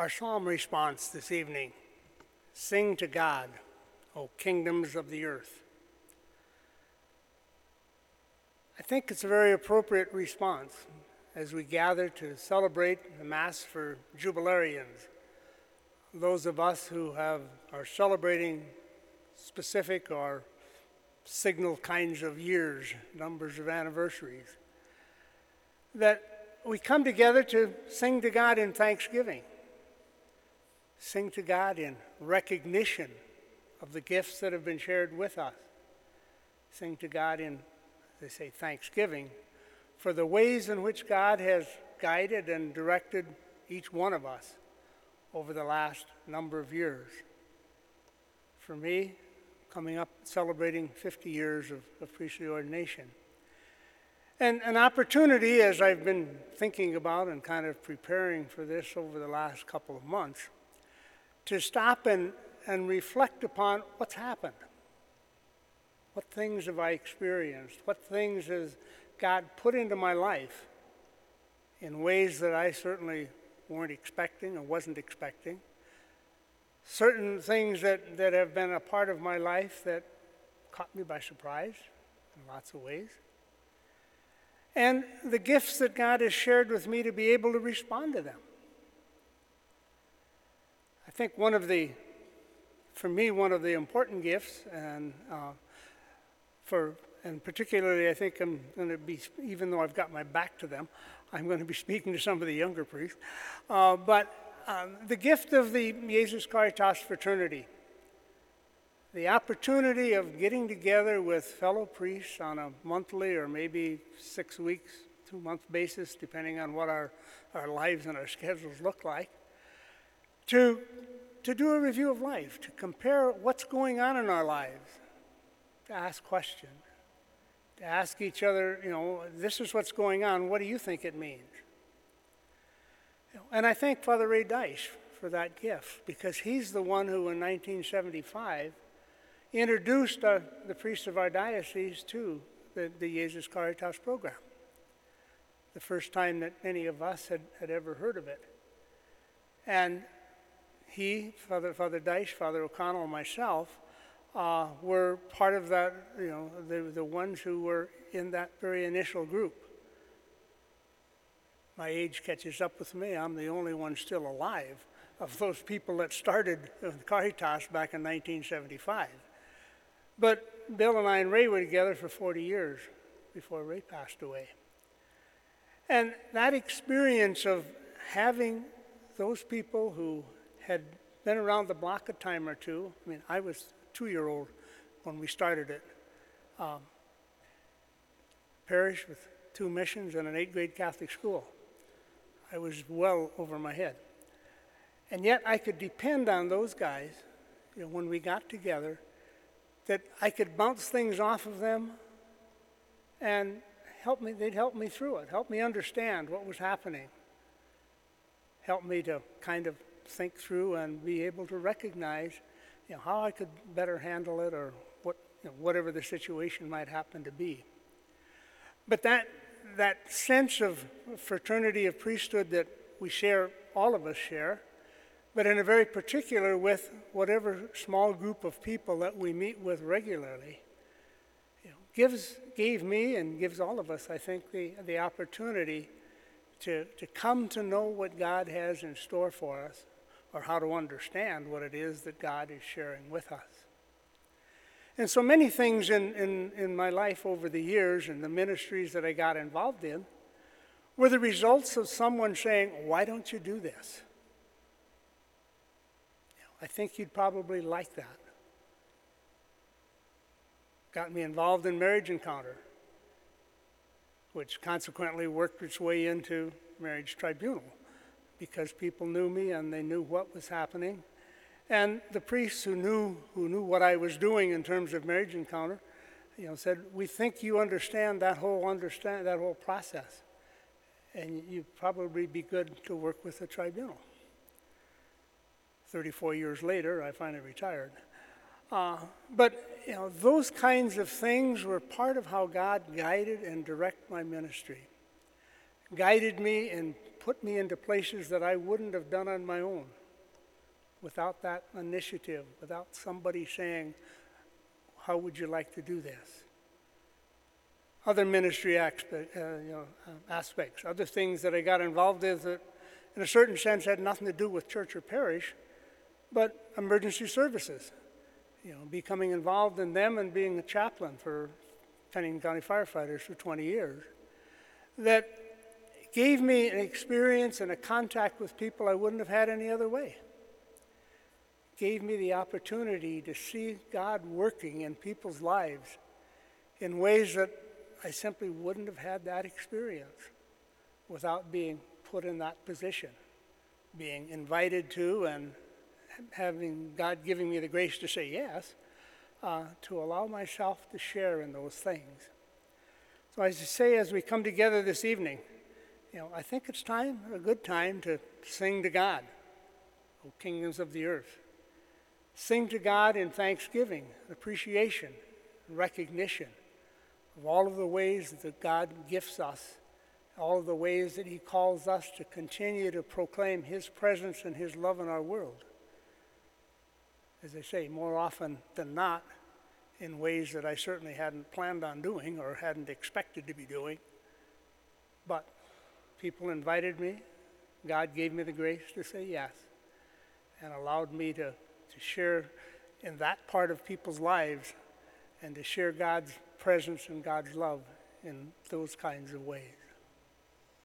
Our psalm response this evening Sing to God, O kingdoms of the earth. I think it's a very appropriate response as we gather to celebrate the Mass for Jubilarians, those of us who have, are celebrating specific or signal kinds of years, numbers of anniversaries, that we come together to sing to God in thanksgiving, sing to God in recognition of the gifts that have been shared with us, sing to God in, they say, thanksgiving for the ways in which God has guided and directed each one of us over the last number of years. For me, coming up celebrating 50 years of, of priestly ordination. And an opportunity, as I've been thinking about and kind of preparing for this over the last couple of months, to stop and, and reflect upon what's happened. What things have I experienced? What things has God put into my life in ways that I certainly weren't expecting or wasn't expecting? certain things that, that have been a part of my life that caught me by surprise in lots of ways. And the gifts that God has shared with me to be able to respond to them. I think one of the, for me, one of the important gifts, and uh, for, and particularly I think I'm going to be, even though I've got my back to them, I'm going to be speaking to some of the younger priests. Uh, but um, the gift of the Jesus Caritas fraternity, the opportunity of getting together with fellow priests on a monthly or maybe six weeks, two month basis, depending on what our, our lives and our schedules look like, to, to do a review of life, to compare what's going on in our lives, to ask questions, to ask each other, you know, this is what's going on, what do you think it means? And I thank Father Ray Deich for that gift because he's the one who, in 1975, introduced uh, the priests of our diocese to the, the Jesus Caritas program. The first time that any of us had, had ever heard of it. And he, Father, Father Deich, Father O'Connell, and myself uh, were part of that, you know, the, the ones who were in that very initial group my age catches up with me. I'm the only one still alive of those people that started Caritas back in 1975. But Bill and I and Ray were together for 40 years before Ray passed away. And that experience of having those people who had been around the block a time or two, I mean, I was two year old when we started it, um, parish with two missions and an eighth grade Catholic school. I was well over my head. And yet I could depend on those guys, you know, when we got together, that I could bounce things off of them and help me, they'd help me through it, help me understand what was happening, help me to kind of think through and be able to recognize you know, how I could better handle it or what, you know, whatever the situation might happen to be. But that that sense of fraternity of priesthood that we share, all of us share, but in a very particular with whatever small group of people that we meet with regularly, you know, gives, gave me and gives all of us, I think, the, the opportunity to, to come to know what God has in store for us or how to understand what it is that God is sharing with us. And so many things in, in, in my life over the years and the ministries that I got involved in were the results of someone saying, Why don't you do this? I think you'd probably like that. Got me involved in Marriage Encounter, which consequently worked its way into Marriage Tribunal because people knew me and they knew what was happening and the priests who knew, who knew what I was doing in terms of marriage encounter, you know, said, "We think you understand that whole understand that whole process, and you'd probably be good to work with the tribunal." Thirty-four years later, I finally retired. Uh, but you know, those kinds of things were part of how God guided and directed my ministry. Guided me and put me into places that I wouldn't have done on my own without that initiative, without somebody saying, How would you like to do this? Other ministry aspect, uh, you know, uh, aspects, other things that I got involved in that, in a certain sense, had nothing to do with church or parish, but emergency services. You know, becoming involved in them and being a chaplain for Pennington County firefighters for 20 years. That gave me an experience and a contact with people I wouldn't have had any other way. Gave me the opportunity to see God working in people's lives in ways that I simply wouldn't have had that experience without being put in that position, being invited to and having God giving me the grace to say yes, uh, to allow myself to share in those things. So, as I say, as we come together this evening, you know, I think it's time, a good time to sing to God, O kingdoms of the earth. Sing to God in thanksgiving, appreciation, recognition of all of the ways that God gifts us, all of the ways that He calls us to continue to proclaim His presence and His love in our world. As I say, more often than not, in ways that I certainly hadn't planned on doing or hadn't expected to be doing. But people invited me. God gave me the grace to say yes and allowed me to, to share in that part of people's lives and to share God's presence and God's love in those kinds of ways.